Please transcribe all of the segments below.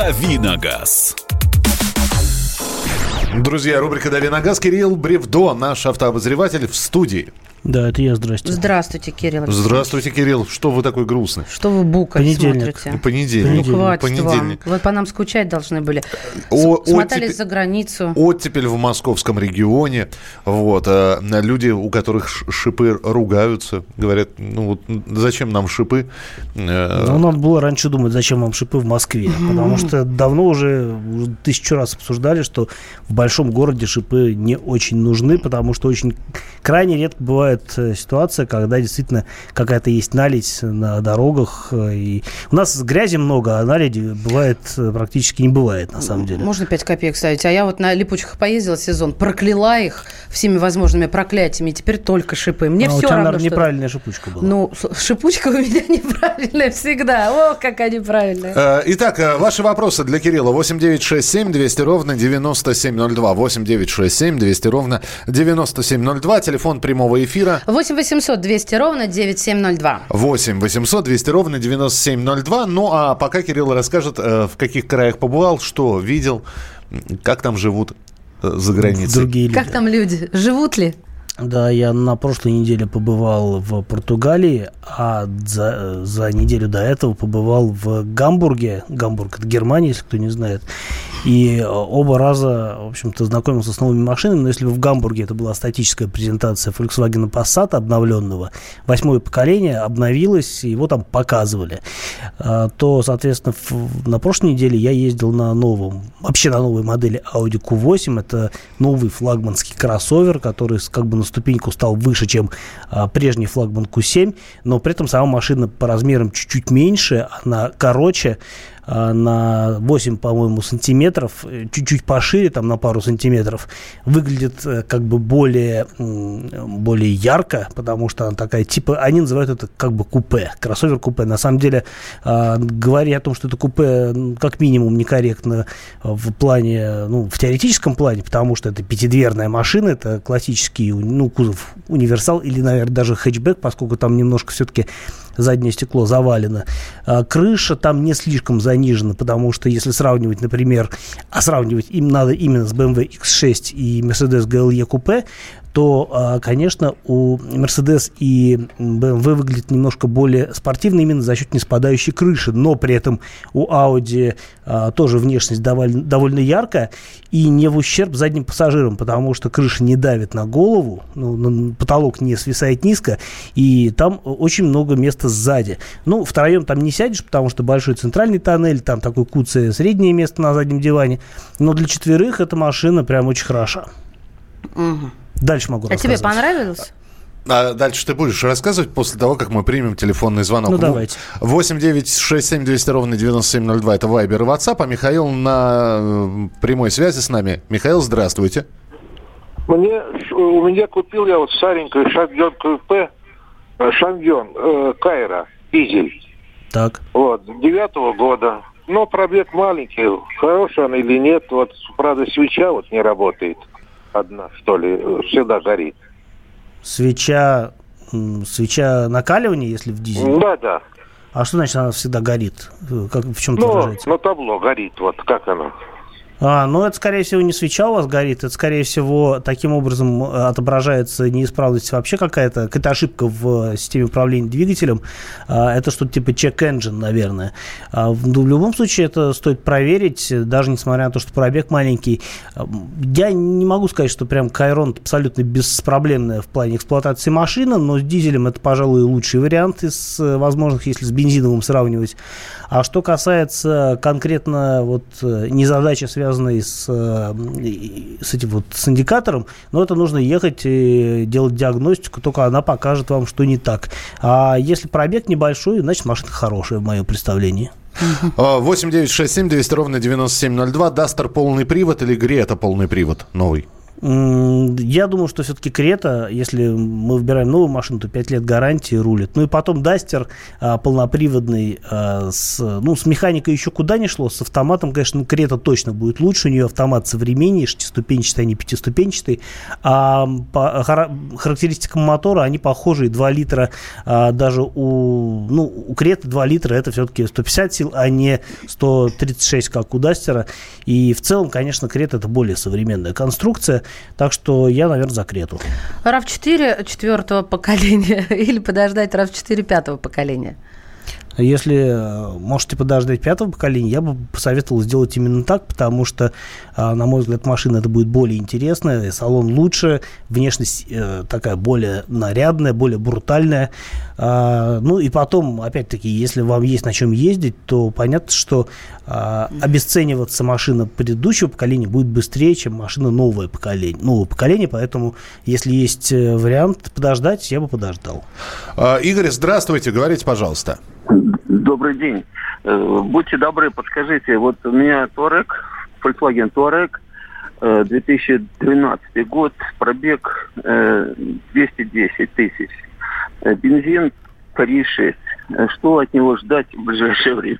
«Давиногаз». Друзья, рубрика «Дави на газ». Кирилл Бревдо, наш автообозреватель в студии. Да, это я, здрасте. Здравствуйте, Кирилл. Здравствуйте, Кирилл. Что вы такой грустный? Что вы букать Понедельник. смотрите? Понедельник. Ну, хватит Понедельник. вам. Вы по нам скучать должны были. О- Смотались оттепель- за границу. Оттепель в московском регионе. Вот. а, Люди, у которых шипы ругаются, говорят, ну вот зачем нам шипы? Ну, надо было раньше думать, зачем вам шипы в Москве. Потому что давно уже, уже тысячу раз обсуждали, что в большом городе шипы не очень нужны, потому что очень крайне редко бывает э, ситуация, когда действительно какая-то есть наледь на дорогах. э, И у нас грязи много, а наледи бывает э, практически не бывает, на самом деле. Можно 5 копеек ставить. А я вот на липучих поездила сезон, прокляла их всеми возможными проклятиями. и Теперь только шипы. Мне А у все тебя, равно, наверное, что... неправильная шипучка была. Ну, шипучка у меня неправильная всегда. Ох, какая неправильная. Итак, ваши вопросы для Кирилла. 8967 200 ровно 9702. 8967 200 ровно 9702. Телефон прямого эфира 8 800 200 ровно 9702. 8 800 200 ровно 9702. Ну, а пока Кирилл расскажет, э, в каких краях побывал, что видел, как там живут э, за границей. Другие люди. Как там люди? Живут ли? Да, я на прошлой неделе побывал в Португалии, а за, за неделю до этого побывал в Гамбурге. Гамбург – это Германия, если кто не знает. И э, оба раза, в общем-то, знакомился с новыми машинами. Но если бы в Гамбурге это была статическая презентация Volkswagen Passat обновленного, восьмое поколение обновилось, его там показывали, а, то, соответственно, на прошлой неделе я ездил на новом, вообще на новой модели Audi Q8. Это новый флагманский кроссовер, который как бы на ступеньку стал выше, чем а, прежний флагман Q7, но при этом сама машина по размерам чуть-чуть меньше, она короче, на 8, по-моему, сантиметров, э, чуть-чуть пошире, там на пару сантиметров, выглядит э, как бы более, более ярко, потому что она такая, типа, они называют это как бы купе, кроссовер-купе. На самом деле, говоря о том, что это купе, как минимум, некорректно в плане, ну, в теоретическом плане, потому что это пятидверная машина, это классический, ну, кузов универсал или, наверное, даже хэтчбэк, поскольку там немножко все-таки заднее стекло завалено. А, Крыша там не слишком занижена, потому что если сравнивать, например, а сравнивать им надо именно с BMW X6 и Mercedes GLE купе, то, а, конечно, у Mercedes и BMW выглядит немножко более спортивно именно за счет неспадающей крыши, но при этом у Audi а, тоже внешность довольно, довольно яркая и не в ущерб задним пассажирам, потому что крыша не давит на голову, ну, потолок не свисает низко, и там очень много места сзади. Ну, втроем там не сядешь, потому что большой центральный тоннель, там такой куцое среднее место на заднем диване, но для четверых эта машина прям очень хороша. Дальше могу А тебе рассказывать. понравилось? А дальше ты будешь рассказывать после того, как мы примем телефонный звонок. Ну, давайте. 8 9 6 7 200 ровно 9702. Это Вайбер и WhatsApp. А Михаил на э, прямой связи с нами. Михаил, здравствуйте. Мне, у меня купил я вот старенькую Шампион КП, э, Шампион, э, Кайра, дизель. Так. Вот, девятого года. Но пробег маленький, хороший он или нет. Вот, правда, свеча вот не работает. Одна, что ли, всегда горит. Свеча, свеча накаливания, если в дизеле. Да, да. А что значит она всегда горит? Как, в чем это Ну, выражается? на табло горит, вот как оно. А, ну это, скорее всего, не свеча у вас горит, это, скорее всего, таким образом э, отображается неисправность вообще какая-то, какая-то ошибка в э, системе управления двигателем. А, Это что-то типа check-engine, наверное. А, в- ну, в любом случае это стоит проверить, даже несмотря на то, что пробег маленький. А, Я не могу сказать, что прям Кайрон абсолютно беспроблемная в плане эксплуатации машина, но с дизелем это, пожалуй, лучший вариант из э, возможных, если с бензиновым сравнивать. А что касается конкретно вот э, незадачи, связанной с, э, с этим вот с индикатором, ну, это нужно ехать и делать диагностику, только она покажет вам, что не так. А если пробег небольшой, значит, машина хорошая, в моем представлении. А, 8 9 6 7 200 ровно 9702. Дастер полный привод или Грета полный привод новый? Я думаю, что все-таки Крета, если мы выбираем новую машину, то 5 лет гарантии рулит. Ну и потом Дастер а, полноприводный, а, с, ну, с механикой еще куда не шло, с автоматом, конечно, ну, Крета точно будет лучше, у нее автомат современнее, шестиступенчатый, а не пятиступенчатый. А по характеристикам мотора они похожи, 2 литра а, даже у, ну, у Крета 2 литра это все-таки 150 сил, а не 136, как у Дастера. И в целом, конечно, Крета это более современная конструкция. Так что я, наверное, за Крету. RAV4 четвертого поколения или подождать RAV4 пятого поколения? Если э, можете подождать пятого поколения, я бы посоветовал сделать именно так, потому что, э, на мой взгляд, машина это будет более интересная, салон лучше, внешность э, такая более нарядная, более брутальная. А, ну и потом, опять-таки, если вам есть на чем ездить, то понятно, что обесцениваться машина предыдущего поколения будет быстрее, чем машина нового поколения. Нового поколения, поэтому, если есть вариант подождать, я бы подождал. А, Игорь, здравствуйте, говорите, пожалуйста. Добрый день. Э, будьте добры, подскажите, вот у меня Touareg, Volkswagen Touareg, 2012 э, год, пробег 210 э, тысяч. Бензин 3,6. Что от него ждать в ближайшее время?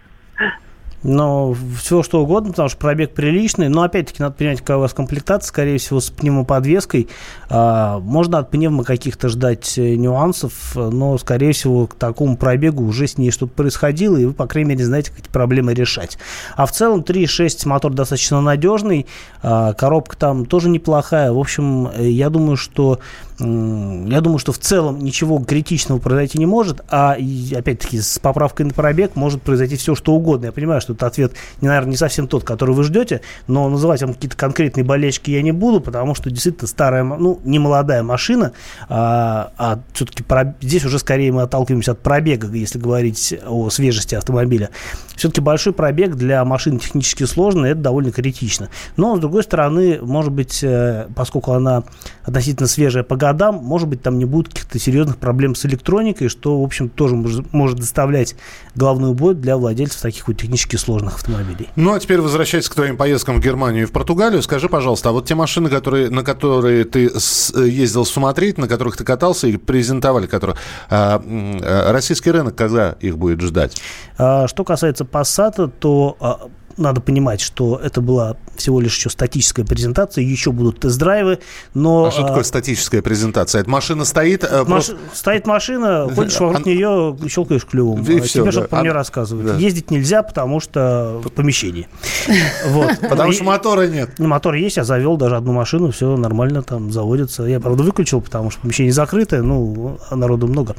Но все что угодно, потому что пробег приличный. Но опять-таки надо понимать, какая у вас комплектация, скорее всего, с пневмоподвеской. А, можно от пневмо каких-то ждать э, нюансов, но, скорее всего, к такому пробегу уже с ней что-то происходило, и вы, по крайней мере, знаете, как эти проблемы решать. А в целом 3.6 мотор достаточно надежный, а, коробка там тоже неплохая. В общем, э, я думаю, что я думаю, что в целом ничего критичного произойти не может, а опять-таки с поправкой на пробег может произойти все, что угодно. Я понимаю, что этот ответ, наверное, не совсем тот, который вы ждете, но называть вам какие-то конкретные болельщики я не буду, потому что действительно старая, ну, не молодая машина, а, а все-таки здесь уже скорее мы отталкиваемся от пробега, если говорить о свежести автомобиля. Все-таки большой пробег для машины технически сложный, это довольно критично. Но, с другой стороны, может быть, э, поскольку она относительно свежая по годам, может быть, там не будет каких-то серьезных проблем с электроникой, что, в общем, тоже может, может доставлять головную боль для владельцев таких вот технически сложных автомобилей. Ну, а теперь возвращаясь к твоим поездкам в Германию и в Португалию, скажи, пожалуйста, а вот те машины, которые, на которые ты э, ездил смотреть, на которых ты катался и презентовали, которые, а, а, российский рынок, когда их будет ждать? А, что касается Passat, то а, надо понимать, что это была всего лишь еще статическая презентация, еще будут тест-драйвы, но... А что такое а, статическая презентация? Это машина стоит... Э, маш... Просто... Стоит машина, ходишь вокруг нее, щелкаешь клювом. И все, Тебе что-то да. мне рассказывают. Да. Ездить нельзя, потому что в помещении. Вот. Потому что мотора нет. Ну, мотор есть, я завел даже одну машину, все нормально там заводится. Я, правда, выключил, потому что помещение закрытое, ну, народу много.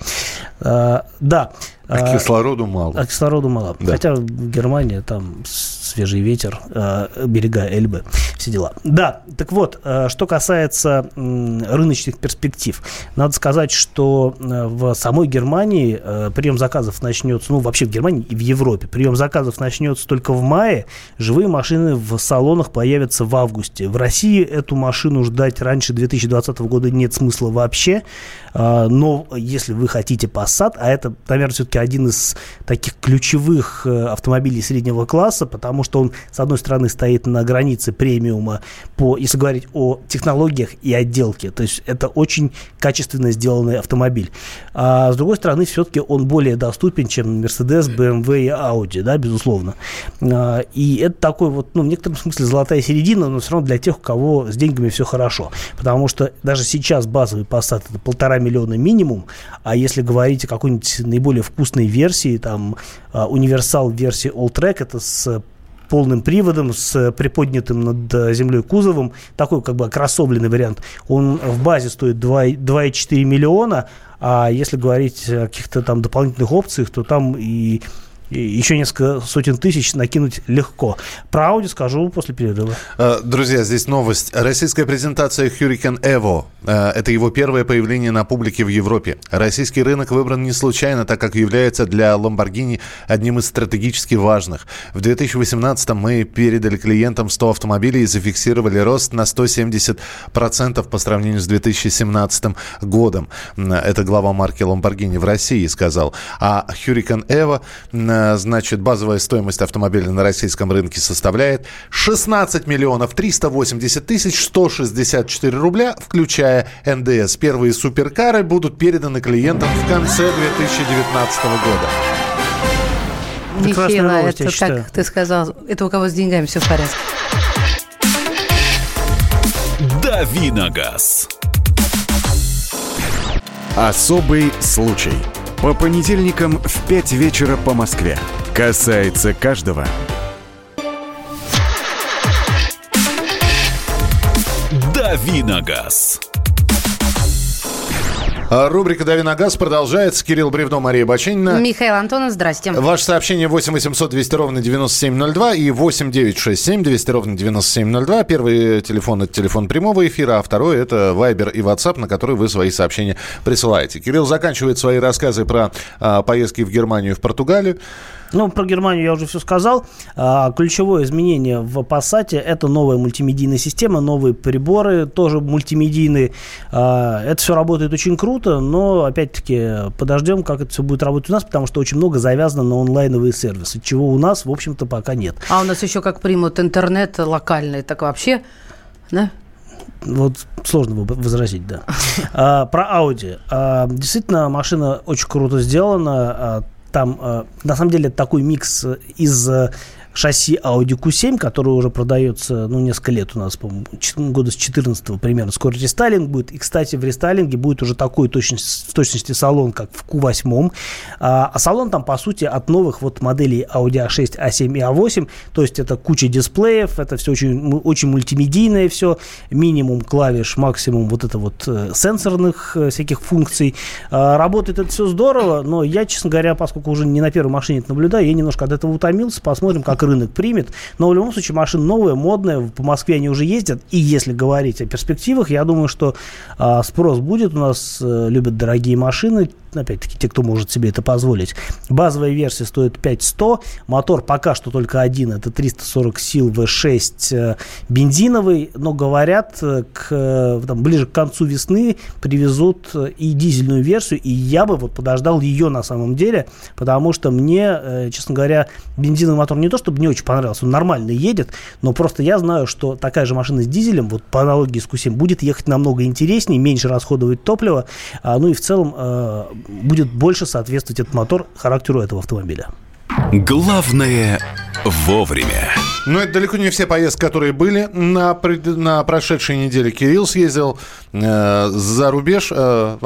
А, да. А кислороду мало. А кислороду мало. Да. Хотя в Германии там свежий ветер, э, берега Эльбы, все дела. Да, так вот, э, что касается рыночных перспектив, надо сказать, что в самой Германии прием заказов начнется, ну вообще в Германии и в Европе, прием заказов начнется только в мае, живые машины в салонах появятся в августе. В России эту машину ждать раньше 2020 года нет смысла вообще, но если вы хотите Passat, а это, наверное, все-таки один из таких ключевых э, автомобилей среднего класса, потому что он, с одной стороны, стоит на границе премиума, по, если говорить о технологиях и отделке. То есть это очень качественно сделанный автомобиль. А с другой стороны, все-таки он более доступен, чем Mercedes, BMW и Audi, да, безусловно. А, и это такой вот, ну, в некотором смысле золотая середина, но все равно для тех, у кого с деньгами все хорошо. Потому что даже сейчас базовый Passat это полтора миллиона минимум, а если говорить о какой-нибудь наиболее вкусной вкусной версии, там, а, универсал версии All Track, это с полным приводом, с приподнятым над землей кузовом, такой как бы кроссовленный вариант. Он в базе стоит 2,4 миллиона, а если говорить о каких-то там дополнительных опциях, то там и еще несколько сотен тысяч накинуть легко. Про Audi скажу после перерыва. Э, друзья, здесь новость. Российская презентация Hurricane Evo. Э, это его первое появление на публике в Европе. Российский рынок выбран не случайно, так как является для Lamborghini одним из стратегически важных. В 2018 мы передали клиентам 100 автомобилей и зафиксировали рост на 170% по сравнению с 2017 годом. Это глава марки Lamborghini в России сказал. А Hurricane Evo значит, базовая стоимость автомобиля на российском рынке составляет 16 миллионов 380 тысяч 164 рубля, включая НДС. Первые суперкары будут переданы клиентам в конце 2019 года. Михаил, это, как ты сказал, это у кого с деньгами все в порядке. Давиногаз. Особый случай. По понедельникам в 5 вечера по Москве. Касается каждого. Давиногаз. А, рубрика «Дави на газ» продолжается. Кирилл Бревно, Мария Баченина. Михаил Антонов, здрасте. Ваше сообщение 8 800 200 ровно 9702 и 8 967 200 ровно 9702. Первый телефон – это телефон прямого эфира, а второй – это Viber и WhatsApp, на который вы свои сообщения присылаете. Кирилл заканчивает свои рассказы про а, поездки в Германию и в Португалию. Ну, про Германию я уже все сказал. А, ключевое изменение в Passat – это новая мультимедийная система, новые приборы, тоже мультимедийные. А, это все работает очень круто, но, опять-таки, подождем, как это все будет работать у нас, потому что очень много завязано на онлайновые сервисы, чего у нас, в общем-то, пока нет. А у нас еще как примут интернет локальный, так вообще, да? Вот сложно возразить, да. А, про Audi. А, действительно, машина очень круто сделана. А, там, э, на самом деле, такой микс из э, шасси Audi Q7, который уже продается, ну, несколько лет у нас, по-моему, года с 14 примерно. Скоро рестайлинг будет. И, кстати, в рестайлинге будет уже такой точности, в точности салон, как в Q8. А, а салон там, по сути, от новых вот моделей Audi A6, A7 и A8. То есть это куча дисплеев, это все очень, очень мультимедийное все. Минимум клавиш, максимум вот это вот э, сенсорных э, всяких функций. А, работает это все здорово, но я, честно говоря, поскольку уже не на первой машине это наблюдаю, я немножко от этого утомился. Посмотрим, как рынок примет. Но в любом случае машина новая, модная, по Москве они уже ездят. И если говорить о перспективах, я думаю, что а, спрос будет. У нас а, любят дорогие машины, опять-таки, те, кто может себе это позволить. Базовая версия стоит 5100, мотор пока что только один, это 340 сил V6 э, бензиновый, но говорят, э, к, э, там, ближе к концу весны привезут и дизельную версию, и я бы вот подождал ее на самом деле, потому что мне, честно говоря, бензиновый мотор не то чтобы не очень понравился, он нормально едет, но просто я знаю, что такая же машина с дизелем, вот по аналогии с Q7, будет ехать намного интереснее, меньше расходовать топливо, а, ну и в целом будет больше соответствовать этот мотор характеру этого автомобиля. Главное вовремя. Но это далеко не все поездки, которые были на, на прошедшей неделе. Кирилл съездил за рубеж. Э,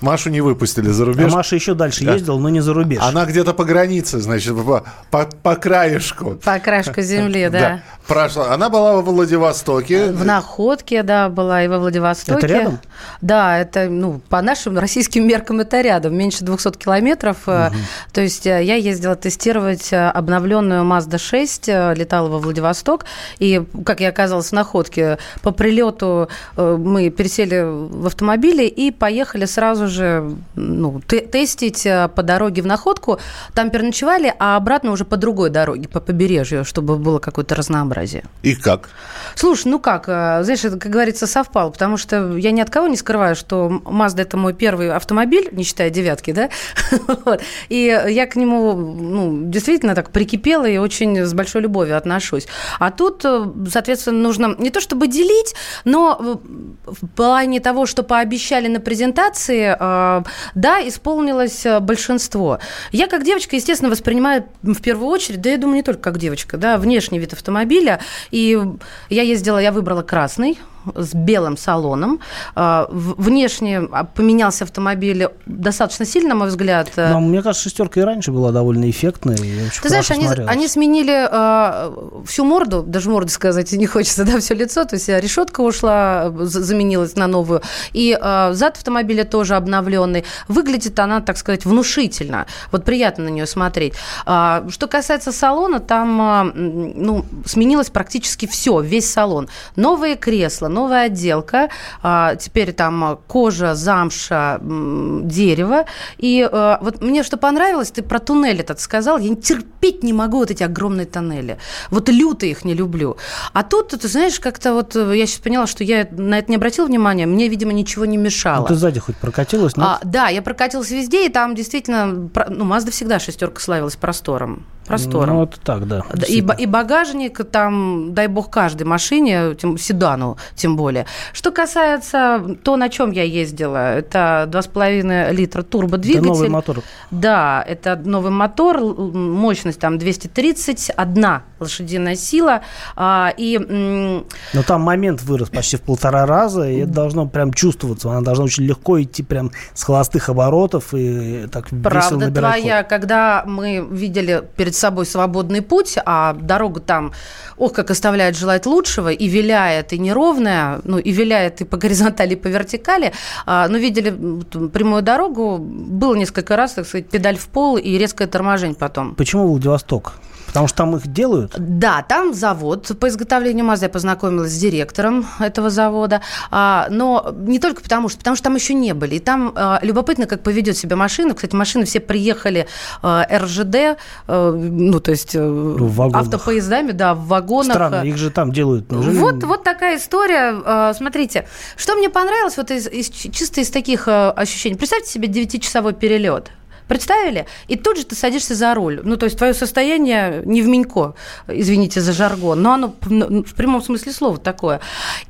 Машу не выпустили за рубеж. А Маша еще дальше да. ездила, но не за рубеж. Она где-то по границе, значит, по, по, по краешку. По краешку земли, да. да. Прошла. Она была во Владивостоке. В Находке, да, была и во Владивостоке. Это рядом? Да, это, ну, по нашим российским меркам это рядом, меньше 200 километров. Угу. То есть э, я ездила тестировать обновленную Mazda 6, летала во Владивосток, и, как я оказалась в находке, по прилету э, мы пересели в автомобиле и поехали сразу же ну, тестить э, по дороге в находку. Там переночевали, а обратно уже по другой дороге, по побережью, чтобы было какое-то разнообразие. И как? Слушай, ну как, э, знаешь, это, как говорится, совпало, потому что я ни от кого не скрываю, что Mazda – это мой первый автомобиль, не считая девятки, да, и я к нему ну, действительно так прикипела и очень с большой любовью отношусь. А тут, э, соответственно, нужно не то чтобы делить, но плане того, что пообещали на презентации, э, да, исполнилось э, большинство. Я как девочка, естественно, воспринимаю в первую очередь, да я думаю, не только как девочка, да, внешний вид автомобиля. И я ездила, я выбрала красный, с белым салоном. А, внешне а, поменялся автомобиль достаточно сильно, на мой взгляд. Но, мне кажется, шестерка и раньше была довольно эффектной. Ты знаешь, они, они сменили э, всю морду, даже морду сказать не хочется, да, все лицо. То есть решетка ушла, заменилась на новую. И э, зад автомобиля тоже обновленный. Выглядит она, так сказать, внушительно. Вот приятно на нее смотреть. А, что касается салона, там ну, сменилось практически все, весь салон. Новые кресла, новая отделка, а, теперь там кожа, замша, дерево. И а, вот мне что понравилось, ты про туннель этот сказал, я терпеть не могу вот эти огромные тоннели. Вот люто их не люблю. А тут, ты знаешь, как-то вот я сейчас поняла, что я на это не обратила внимания, мне, видимо, ничего не мешало. Ну, ты сзади хоть прокатилась, нет? А, да, я прокатилась везде, и там действительно, ну, Mazda всегда шестерка славилась простором простором. Ну, это так, да. И, и багажник там, дай бог, каждой машине, тем, седану тем более. Что касается то, на чем я ездила, это 2,5 литра турбодвигатель. Это новый мотор. Да, это новый мотор, мощность там 231 лошадиная сила. А, и... Но там момент вырос почти в полтора раза, и это должно прям чувствоваться. Она должна очень легко идти прям с холостых оборотов и так Правда твоя, ход. когда мы видели перед собой свободный путь, а дорога там, ох, как оставляет желать лучшего, и виляет, и неровная, ну, и виляет и по горизонтали, и по вертикали. А, но видели прямую дорогу, было несколько раз, так сказать, педаль в пол и резкое торможение потом. Почему Владивосток? Потому что там их делают? Да, там завод по изготовлению МАЗа. Я познакомилась с директором этого завода. А, но не только потому что, потому что там еще не были. И там а, любопытно, как поведет себя машина. Кстати, машины все приехали а, РЖД, ну, то есть в автопоездами, да, в вагонах. Странно, их же там делают. Неужели... Вот, вот такая история. Смотрите, что мне понравилось вот из, из, чисто из таких ощущений. Представьте себе 9-часовой перелет. Представили? И тут же ты садишься за руль. Ну, то есть твое состояние не в менько, извините за жаргон, но оно в прямом смысле слова такое.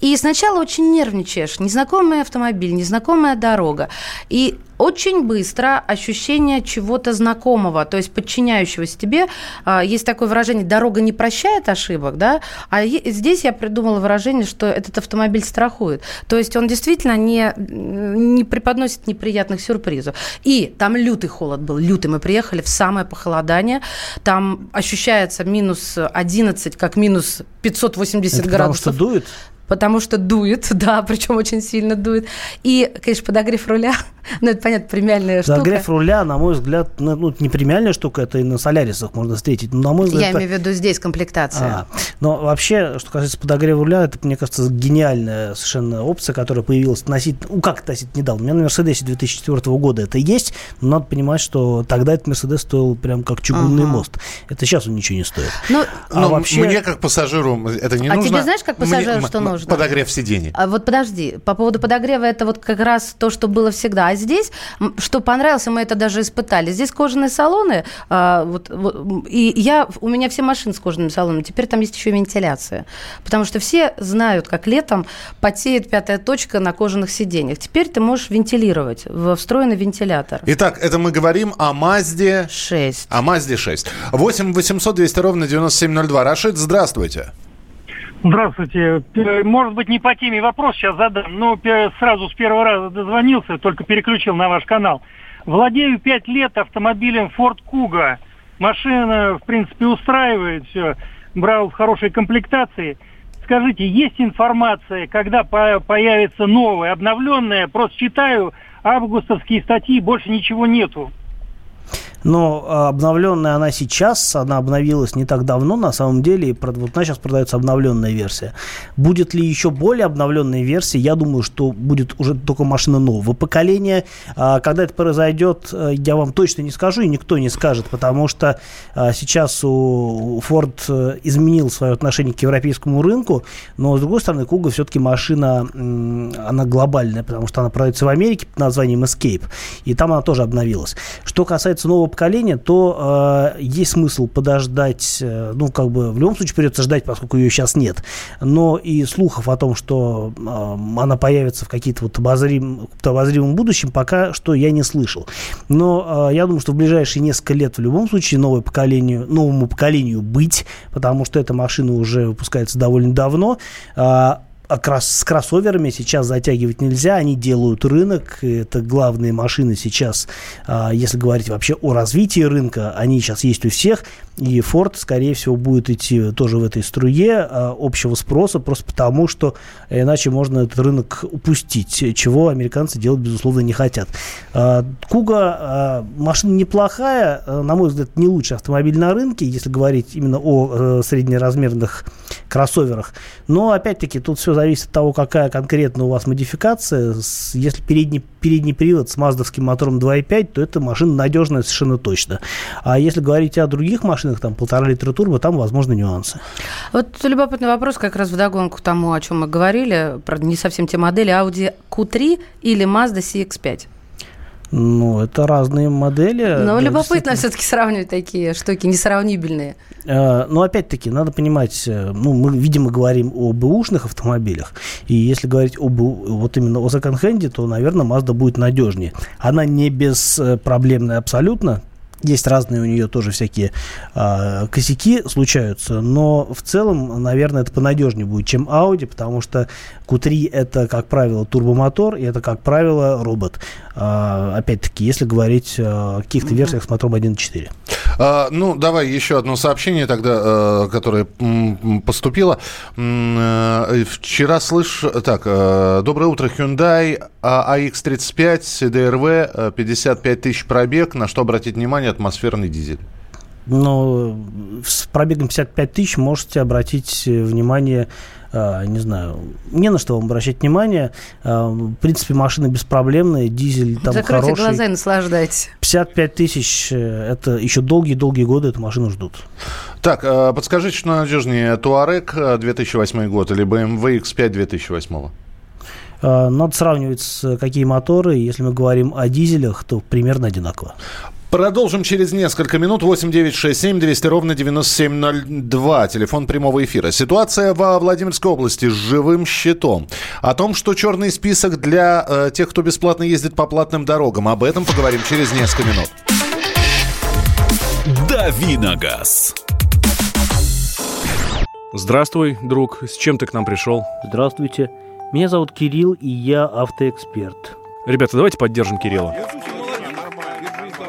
И сначала очень нервничаешь. Незнакомый автомобиль, незнакомая дорога. И очень быстро ощущение чего-то знакомого, то есть подчиняющегося тебе. А, есть такое выражение «дорога не прощает ошибок», да? А здесь я придумала выражение, что этот автомобиль страхует. То есть он действительно не, не преподносит неприятных сюрпризов. И там лютый холод был, лютый. Мы приехали в самое похолодание. Там ощущается минус 11, как минус 580 Это градусов. Потому что дует? Потому что дует, да, причем очень сильно дует. И, конечно, подогрев руля, ну, это, понятно, премиальная штука. Подогрев руля, на мой взгляд, ну, ну, не премиальная штука, это и на Солярисах можно встретить, но, на мой взгляд... Я это... имею в виду здесь комплектация. А, но вообще, что касается подогрева руля, это, мне кажется, гениальная совершенно опция, которая появилась относительно, ну, как относительно недавно. У меня на Мерседесе 2004 года это есть, но надо понимать, что тогда этот Мерседес стоил прям как чугунный ага. мост. Это сейчас он ничего не стоит. Ну, а ну, вообще... мне как пассажиру это не а нужно. А тебе знаешь, как пассажиру, мне, что нужно? Нужно. Подогрев сидений. А вот подожди, по поводу подогрева, это вот как раз то, что было всегда. А здесь, что понравилось, мы это даже испытали. Здесь кожаные салоны, а, вот, вот, и я, у меня все машины с кожаными салонами, теперь там есть еще и вентиляция. Потому что все знают, как летом потеет пятая точка на кожаных сиденьях. Теперь ты можешь вентилировать, встроенный вентилятор. Итак, это мы говорим о Мазде... 6. О Мазде 6. 8 800 200 ровно 9702. Рашид, здравствуйте. Здравствуйте. Может быть, не по теме вопрос сейчас задам, но сразу с первого раза дозвонился, только переключил на ваш канал. Владею пять лет автомобилем Ford Kuga. Машина, в принципе, устраивает все. Брал в хорошей комплектации. Скажите, есть информация, когда появится новая, обновленная? Просто читаю августовские статьи, больше ничего нету. Но а, обновленная она сейчас, она обновилась не так давно, на самом деле, и вот сейчас продается обновленная версия. Будет ли еще более обновленная версия? Я думаю, что будет уже только машина нового поколения. А, когда это произойдет, э, я вам точно не скажу, и никто не скажет, потому что а, сейчас у Ford э, изменил свое отношение к европейскому рынку, но, с другой стороны, Куга все-таки машина, она глобальная, потому что она продается в Америке под названием Escape, и там она тоже обновилась. Что касается нового поколения, то э, есть смысл подождать, э, ну, как бы в любом случае придется ждать, поскольку ее сейчас нет. Но и слухов о том, что э, она появится в какие-то вот обозрим, обозримом будущем, пока что я не слышал. Но э, я думаю, что в ближайшие несколько лет в любом случае новое поколение, новому поколению быть, потому что эта машина уже выпускается довольно давно. Э, крос с кроссоверами сейчас затягивать нельзя, они делают рынок, это главные машины сейчас, а, если говорить вообще о развитии рынка, они сейчас есть у всех, и Ford, скорее всего, будет идти тоже в этой струе а, общего спроса, просто потому, что иначе можно этот рынок упустить, чего американцы делать, безусловно, не хотят. Куга машина неплохая, на мой взгляд, не лучший автомобиль на рынке, если говорить именно о э, среднеразмерных кроссоверах, но, опять-таки, тут все зависит от того, какая конкретно у вас модификация. Если передний, передний привод с маздовским мотором 2.5, то эта машина надежная совершенно точно. А если говорить о других машинах, там полтора литра турбо, там возможны нюансы. Вот любопытный вопрос как раз вдогонку тому, о чем мы говорили, правда, не совсем те модели, Audi Q3 или Mazda CX-5? Ну, это разные модели. Но да, любопытно все-таки сравнивать такие штуки несравнибельные. А, но опять-таки, надо понимать, э, ну, мы, видимо, говорим о бэушных автомобилях. И если говорить об вот именно о секонд-хенде, то, наверное, Mazda будет надежнее. Она не беспроблемная абсолютно, есть разные у нее тоже всякие э, косяки случаются, но в целом, наверное, это понадежнее будет, чем Audi, потому что Q3 это, как правило, турбомотор, и это, как правило, робот. Э, опять-таки, если говорить о каких-то версиях с мотором 1.4. А, ну, давай еще одно сообщение тогда, э, которое поступило. Э, вчера слышь... Так, э, доброе утро, Hyundai AX35 CDRV, 55 тысяч пробег. На что обратить внимание? Атмосферный дизель. Ну, с пробегом 55 тысяч можете обратить внимание а, не знаю, не на что вам обращать внимание. А, в принципе, машина беспроблемная, дизель там Закройте хороший. глаза и наслаждайтесь. 55 тысяч, э, это еще долгие-долгие годы эту машину ждут. Так, подскажите, что надежнее, Туарек 2008 год или BMW X5 2008? Надо сравнивать с какие моторы. Если мы говорим о дизелях, то примерно одинаково. Продолжим через несколько минут. 8 9 6 7 200 ровно 9702. Телефон прямого эфира. Ситуация во Владимирской области с живым щитом. О том, что черный список для э, тех, кто бесплатно ездит по платным дорогам. Об этом поговорим через несколько минут. Давиногаз. Здравствуй, друг. С чем ты к нам пришел? Здравствуйте. Меня зовут Кирилл, и я автоэксперт. Ребята, давайте поддержим Кирилла.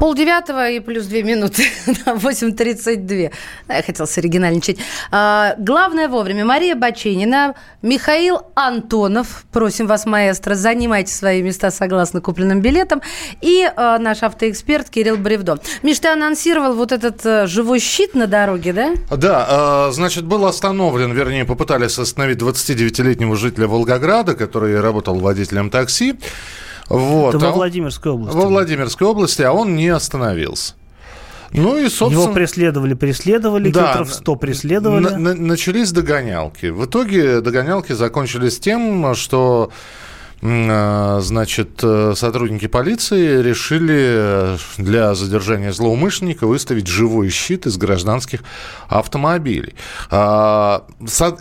Пол девятого и плюс две минуты. 8.32. Я хотела оригинальничать. А, главное вовремя. Мария Баченина, Михаил Антонов. Просим вас, маэстро, занимайте свои места согласно купленным билетам. И а, наш автоэксперт Кирилл Бревдо. Миш, ты анонсировал вот этот а, живой щит на дороге, да? Да. А, значит, был остановлен, вернее, попытались остановить 29-летнего жителя Волгограда, который работал водителем такси. Вот. Это во а Владимирской области. Во Владимирской области, а он не остановился. Ну и, собственно... Его преследовали, преследовали, да, километров 100 преследовали. На, на, начались догонялки. В итоге догонялки закончились тем, что значит, э, сотрудники полиции решили для задержания злоумышленника выставить живой щит из гражданских автомобилей. А,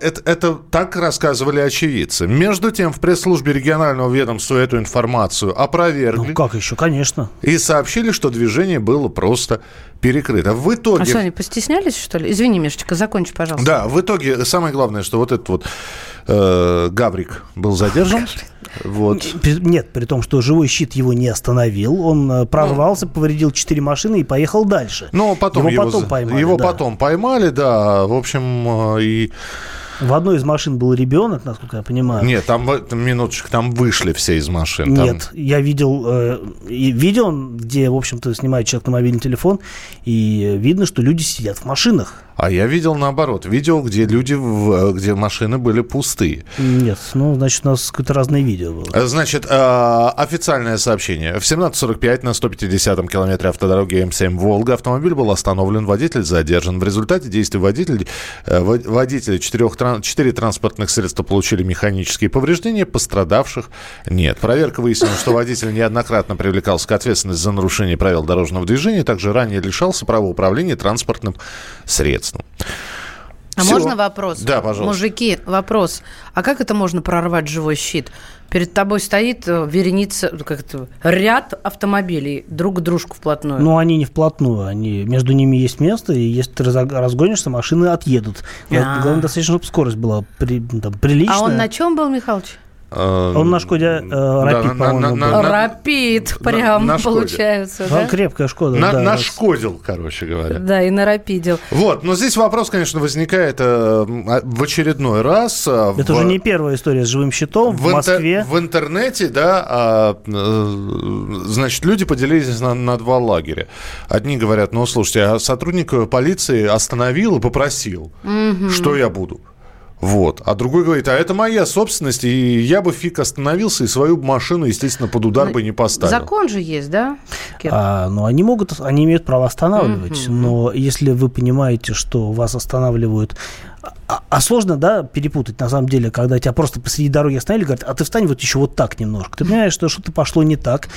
это, это так рассказывали очевидцы. Между тем, в пресс-службе регионального ведомства эту информацию опровергли. Ну, как еще, конечно. И сообщили, что движение было просто перекрыто. В итоге... А что, они постеснялись, что ли? Извини, Мишечка, закончи, пожалуйста. Да, в итоге самое главное, что вот этот вот э, Гаврик был задержан. Вот. Нет, при том, что живой щит его не остановил. Он э, прорвался, ну, повредил четыре машины и поехал дальше. Но потом его, его потом поймали. Его да. потом поймали, да. В общем, э, и... В одной из машин был ребенок, насколько я понимаю. Нет, там минуточку, там вышли все из машин. Нет, там... я видел э, видео, где, в общем-то, снимает человек на мобильный телефон, и видно, что люди сидят в машинах. А я видел наоборот. Видел, где люди, в, где машины были пустые. Нет, ну, значит, у нас какое-то разное видео было. Э, значит, э, официальное сообщение. В 17.45 на 150-м километре автодороги М7 «Волга» автомобиль был остановлен, водитель задержан. В результате действий водителя, э, водители четырех, четыре транспортных средства получили механические повреждения, пострадавших нет. Проверка выяснила, что водитель неоднократно привлекался к ответственности за нарушение правил дорожного движения, также ранее лишался права управления транспортным средством. А Все. можно вопрос? Да, пожалуйста. Мужики, вопрос. А как это можно прорвать живой щит? Перед тобой стоит э, вереница, как это, ряд автомобилей друг к дружку вплотную. Ну, они не вплотную, они, между ними есть место, и если ты разгонишься, машины отъедут. А-а-а. Главное, достаточно, чтобы скорость была при, там, приличная. А он на чем был, Михалыч? Э, Он на Шкоде э, Рапид, по-моему, на- был. на- Рапид прям на получается, Он да? крепкая Шкода. на- да, Нашкодил, короче говоря. Да, и на Рапидил. Вот, но здесь вопрос, конечно, возникает э, в очередной раз. э, Это в- уже не первая история с живым щитом в, интер- Москве. в интернете, да, а, э, значит, люди поделились на, на два лагеря. Одни говорят, ну, слушайте, а сотрудник полиции остановил и попросил, что я буду. Вот. А другой говорит, а это моя собственность, и я бы фиг остановился, и свою машину, естественно, под удар Ну, бы не поставил. Закон же есть, да? Кир? А, ну, они могут, они имеют право останавливать, но если вы понимаете, что вас останавливают, а, а сложно, да, перепутать, на самом деле, когда тебя просто посреди дороги остановили, говорят, а ты встань вот еще вот так немножко. Ты понимаешь, что что-то пошло не так.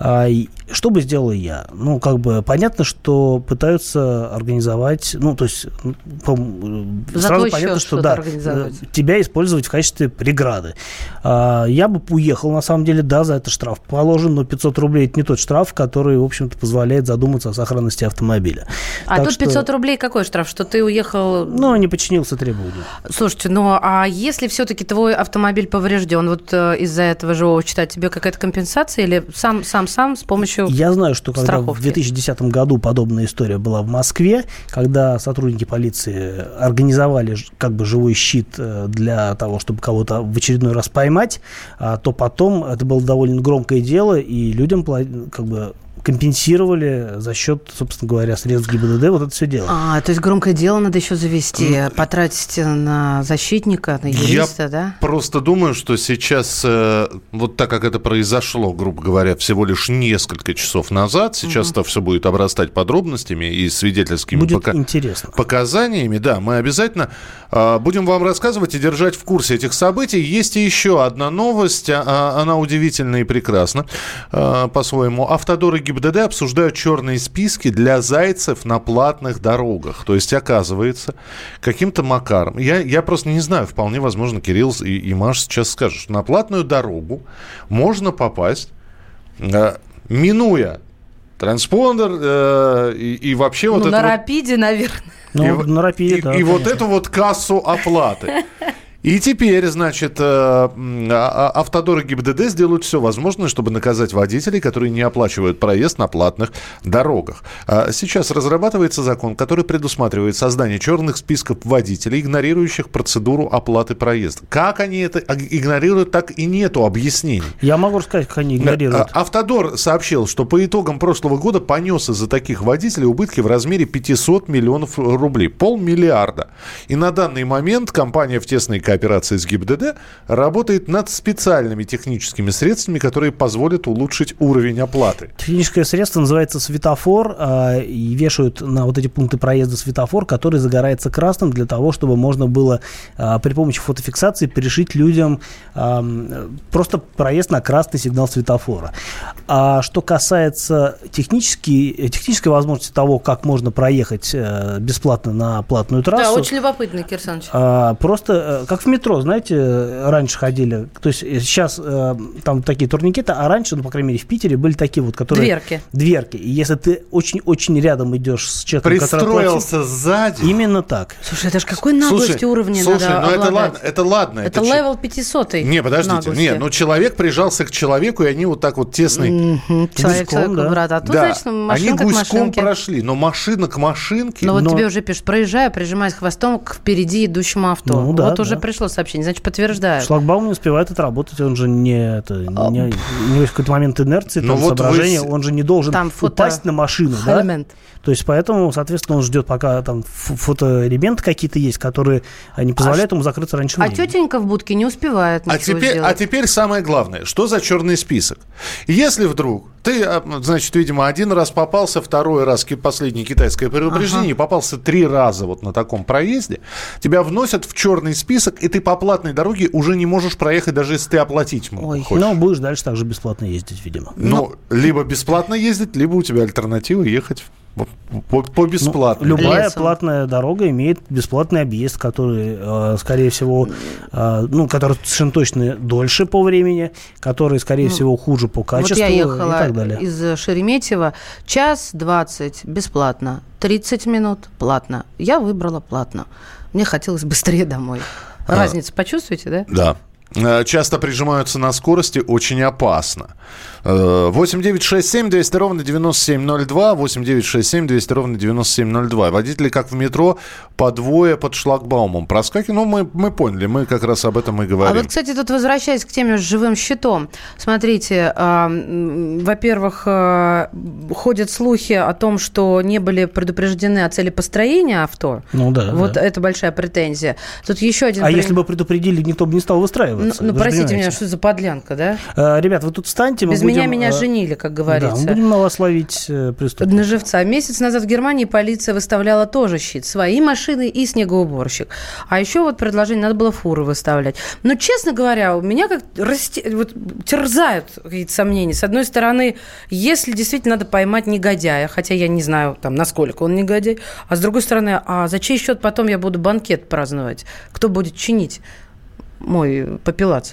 А, и что бы сделал я? Ну, как бы, понятно, что пытаются организовать, ну, то есть, ну, по- За сразу понятно, что, да, э, тебя использовать в качестве преграды. А, я бы уехал, на самом деле, да, за это штраф положен, но 500 рублей – это не тот штраф, который, в общем-то, позволяет задуматься о сохранности автомобиля. А Так тут что- 500 рублей какой штраф? Что ты уехал... Ну, не подчинился требованию. Слушайте, ну а если все-таки твой автомобиль поврежден, вот э, из-за этого живого счета тебе какая-то компенсация или сам сам сам с помощью Я знаю, что когда страховки. в 2010 году подобная история была в Москве, когда сотрудники полиции организовали как бы живой щит э, для того, чтобы кого-то в очередной раз поймать, а, то потом это было довольно громкое дело, и людям как бы компенсировали за счет, собственно говоря, средств ГИБДД вот это все дело. А, то есть громкое дело надо еще завести, потратить на защитника, на юриста, Я да? просто думаю, что сейчас, э, вот так как это произошло, грубо говоря, всего лишь несколько часов назад, сейчас это все будет обрастать подробностями и свидетельскими Будет пока- интересно. показаниями, да, мы обязательно э, будем вам рассказывать и держать в курсе этих событий. Есть и еще одна новость, а- а, она удивительна и прекрасна по-своему. Автодоры ГИБДД обсуждают черные списки для зайцев на платных дорогах. То есть, оказывается, каким-то макаром, я, я просто не знаю, вполне возможно, Кирилл и, и Маша сейчас скажут, что на платную дорогу можно попасть, э, минуя транспондер э, и, и вообще вот ну, это на вот- рапиде, наверное. Ну, и, вот на рапиде, и- да, и вот эту вот кассу оплаты. И теперь, значит, э, а- а- автодоры ГИБДД сделают все возможное, чтобы наказать водителей, которые не оплачивают проезд на платных дорогах. А Сейчас разрабатывается закон, который предусматривает создание черных списков водителей, игнорирующих процедуру оплаты проезда. Как они это игнорируют, так и нету объяснений. Я могу рассказать, как они игнорируют. Автодор сообщил, что по итогам прошлого года понес из-за таких водителей убытки в размере 500 миллионов рублей. Полмиллиарда. И на данный момент компания в тесной кооперации с ГИБДД работает над специальными техническими средствами, которые позволят улучшить уровень оплаты. Техническое средство называется светофор, а, и вешают на вот эти пункты проезда светофор, который загорается красным для того, чтобы можно было а, при помощи фотофиксации перешить людям а, просто проезд на красный сигнал светофора. А что касается технически, технической возможности того, как можно проехать э, бесплатно на платную Да, трассу, очень любопытно, Кирсанович. просто э, как в метро, знаете, раньше ходили. То есть э, сейчас э, там такие турникеты, а раньше, ну, по крайней мере, в Питере были такие вот, которые... Дверки. Дверки. И если ты очень-очень рядом идешь с человеком, который Пристроился сзади. оплатил- Именно так. Слушай, это же какой наглости Слушай, уровня слушай, надо ну это ладно, это ладно. Это че- левел 500 Не, подождите, наглости. не, ну человек прижался к человеку, и они вот так вот тесный... Мгм, Человек Гуськом, да. брат. А тут, да, значит, они машинка к гуськом машинке. прошли, но машина к машинке... Ну вот Но- тебе уже пишут, проезжая, прижимаясь хвостом к впереди идущему авто. Ну да, вот уже да. Пришло сообщение, значит, подтверждают. Шлагбаум не успевает отработать, он же не, это, не, у него есть какой-то момент инерции, Ну там, вот вы соображения, с- он же не должен Там фото- упасть на машину, да? Элемент. То есть поэтому, соответственно, он ждет, пока там фо- фотоэлементы какие-то есть, которые а, не позволяют ему закрыться раньше А времени. тетенька в будке не успевает А теперь, а сделать. теперь самое главное, что за черный список? Если вдруг ты, а, значит, видимо, один раз попался, второй раз последнее китайское предупреждение, попался три раза вот на таком проезде, тебя вносят в черный список, и ты по платной дороге уже не можешь проехать, даже если ты оплатить Ой. хочешь. Ну, будешь дальше также бесплатно ездить, видимо. Ну, либо бесплатно ездить, либо у тебя альтернатива ехать по, по- по Ну, бесплатной. любая Лесом. платная дорога имеет бесплатный объезд, который, э, скорее всего, э, ну, который совершенно точно дольше по времени, который, скорее всего, хуже по качеству Ну, вот я и ехала так далее. из Шереметьево. Час двадцать бесплатно. 30 минут платно. Я выбрала платно. Мне хотелось быстрее домой. А. Разницу почувствуете, да? Да. Э, часто прижимаются на скорости, очень опасно. 8 9 6 7 200 ровно 9702. 8 9 6 7 200 ровно 9702. Водители, как в метро, по двое под шлагбаумом проскакивают. Ну, мы, мы поняли, мы как раз об этом и говорим. А вот, кстати, тут возвращаясь к теме с живым щитом. Смотрите, э, во-первых, э, ходят слухи о том, что не были предупреждены о цели построения авто. Ну да. Вот да. это большая претензия. Тут еще один... А при- если бы предупредили, никто бы не стал Ну, ну, простите меня, что за подлянка, да? Э, Ребят, вы тут встаньте, Без будем, меня меня э, женили, как Да, говорится. мы будем на вас ловить э, преступников. На живца. Месяц назад в Германии полиция выставляла тоже щит. Свои машины и снегоуборщик. А еще вот предложение, надо было фуры выставлять. Но, честно говоря, у меня как расте... вот, терзают какие-то сомнения. С одной стороны, если действительно надо поймать негодяя, хотя я не знаю, там, насколько он негодяй, а с другой стороны, а за чей счет потом я буду банкет праздновать? Кто будет чинить мой попелац?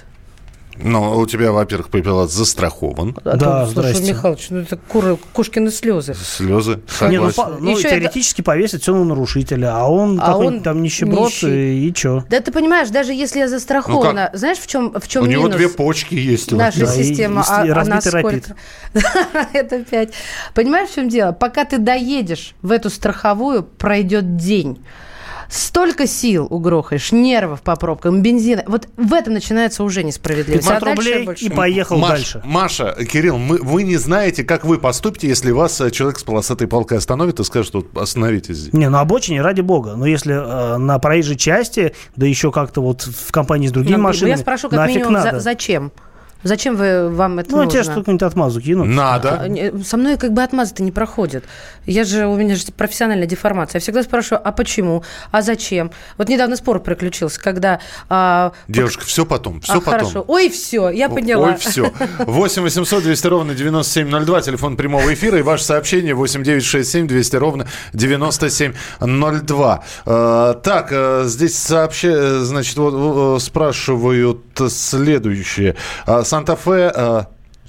Ну, у тебя, во-первых, пепелац застрахован. А Да, то, слушай, здрасте. Михалыч, ну это куры, кошкины слезы. Слезы. Не, ну, по- ну, Еще теоретически повесить все на нарушителя, а он А он там нищеброд, нищий. и, и чё? Да ты понимаешь, даже если я застрахована, знаешь, в чем, в чем У него минус? две почки есть. у Наша Да, и- система, и а, а разбитый насколько? Это пять. Понимаешь, в чем дело? Пока ты доедешь в эту страховую, пройдет день. Столько сил угрохаешь, нервов по пробкам, бензина. Вот в этом начинается уже несправедливость. 500 А рублей больше. и поехал Маш- дальше. Маша, Кирилл, мы, вы не знаете, как вы поступите, если вас э, человек с полосатой палкой остановит и скажет, вот остановитесь здесь. Не, на обочине, ради бога. Но если э, на проезжей части, да еще как-то вот в компании с другими Ну, машинами, Я спрошу, как минимум, за- зачем? Зачем вы, вам это Ну, а нужно? тебе что-нибудь отмазу кинут. Надо. А, Со мной как бы отмазы-то не проходят. Я же, у меня же профессиональная деформация. Я всегда спрашиваю, а почему? А зачем? Вот недавно спор приключился, когда... а, Девушка, все потом, все а, потом. Хорошо. Ой, все, я поняла. Ой, все. 8 800 200 ровно 9702, телефон прямого эфира, и ваше сообщение 8 967 200 ровно 9702. Э, так, э, здесь сообща, значит, вот, э, спрашивают следующее. Санта-Фе, э,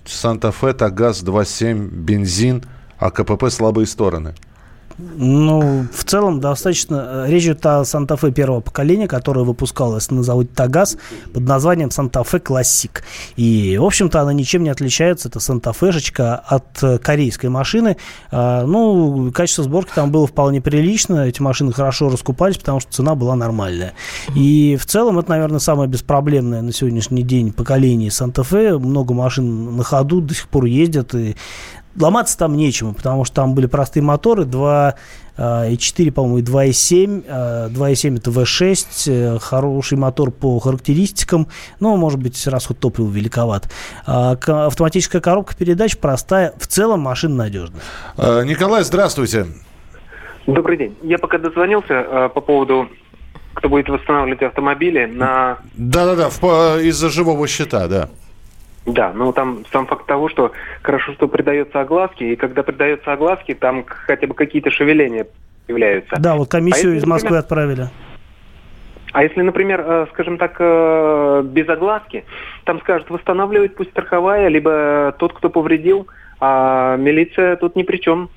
Санта-Фе, Тагаз 2.7, бензин, а КПП слабые стороны. Ну, в целом, достаточно... э, Речь идет о Санта-Фе первого поколения, которое выпускалось на заводе Тагаз под названием Санта-Фе Классик. И, в общем-то, она ничем не отличается, это Санта-Фешечка, от э, корейской машины. А, Ну, качество сборки там было вполне прилично, эти машины хорошо раскупались, потому что цена была нормальная. И, в целом, это, наверное, самое беспроблемное на сегодняшний день поколение Санта-Фе. Много машин на ходу до сих пор ездят, и ломаться там нечему, потому что там были простые моторы, 2,4, по-моему, и 2,7. э, 2,7 это V6, э, хороший мотор по характеристикам, но, может быть, расход топлива великоват. А Автоматическая коробка передач простая, в целом машина надежная. Э, Николай, здравствуйте. Добрый день. Я пока дозвонился э, по поводу, кто будет восстанавливать автомобили на... Да-да-да, из-за живого счета, да. Да, ну там сам факт того, что хорошо, что придается огласке, и когда придается огласке, там хотя бы какие-то шевеления появляются. Да, вот комиссию А если, из Москвы например- отправили. А если, например, э, скажем так, э, без огласки, там скажут, восстанавливать пусть страховая, либо тот, кто повредил, а милиция тут ни при чем.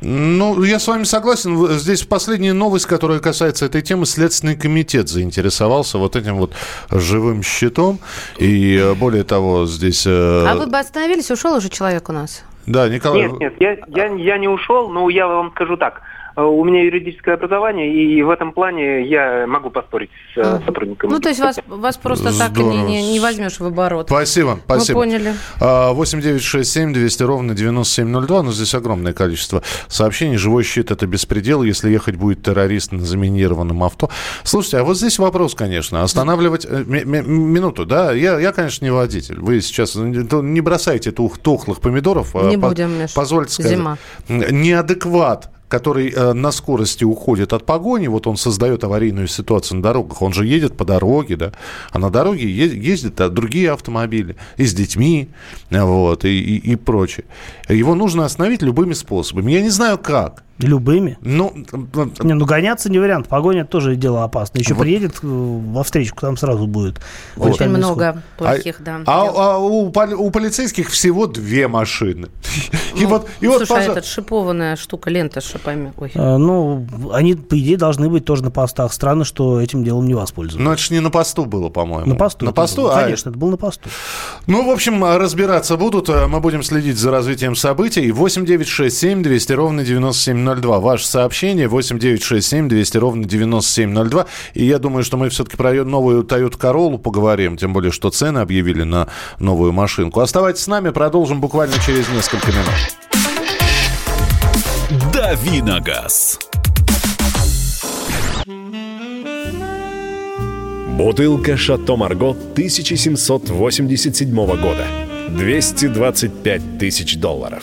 Ну, я с вами согласен. Здесь последняя новость, которая касается этой темы. Следственный комитет заинтересовался вот этим вот живым щитом. И э, более того, здесь... э, А вы бы остановились, ушел уже человек у нас? Да, Николай... Нет, нет, я, я, я не ушел, но я вам скажу так. Э, У меня юридическое образование, и в этом плане я могу поспорить с э, Мгм. сотрудником. Ну, то есть вас, вас просто так не, не, не возьмешь в оборот. Спасибо, спасибо. Мы поняли. А, 8 9 6 7 200 ровно 9702. Но здесь огромное количество сообщений. Живой щит – это беспредел, если ехать будет террорист на заминированном авто. Слушайте, а вот здесь вопрос, конечно. Останавливать... э, ми- ми- Минуту, да? Я, я, конечно, не водитель. Вы сейчас не бросайте тух, тухлых помидоров. а Не по- будем, Миш. Позвольте сказать. Зима. Неадекват который э, на скорости уходит от погони, вот он создает аварийную ситуацию на дорогах, он же едет по дороге, да, а на дороге ездят а, другие автомобили и с детьми, вот, и, и, и прочее. Его нужно остановить любыми способами. Я не знаю как. Любыми. Ну, не, ну гоняться не вариант. Погоня тоже дело опасное. Еще вот. приедет э, во встречку, там сразу будет. Очень много плохих, а, да. А, а у, у полицейских всего две машины. Ну, и вот, и слушай, вот, пожалуйста... а это шипованная штука, лента с шипами. Ой. А, ну, они, по идее, должны быть тоже на постах. Странно, что этим делом не воспользуются. Но это же не на посту было, по-моему. На посту. На посту? Было. А... Конечно, это было на посту. Ну, в общем, разбираться будут. Мы будем следить за развитием событий. 8 9 6 7 200 ровно 9702. Ваше сообщение 8 9 6 7 200 ровно 9702. И я думаю, что мы все-таки про новую Toyota Corolla поговорим. Тем более, что цены объявили на новую машинку. Оставайтесь с нами, продолжим буквально через несколько минут. Давиногаз. Бутылка «Шато Марго» 1787 года. 225 тысяч долларов.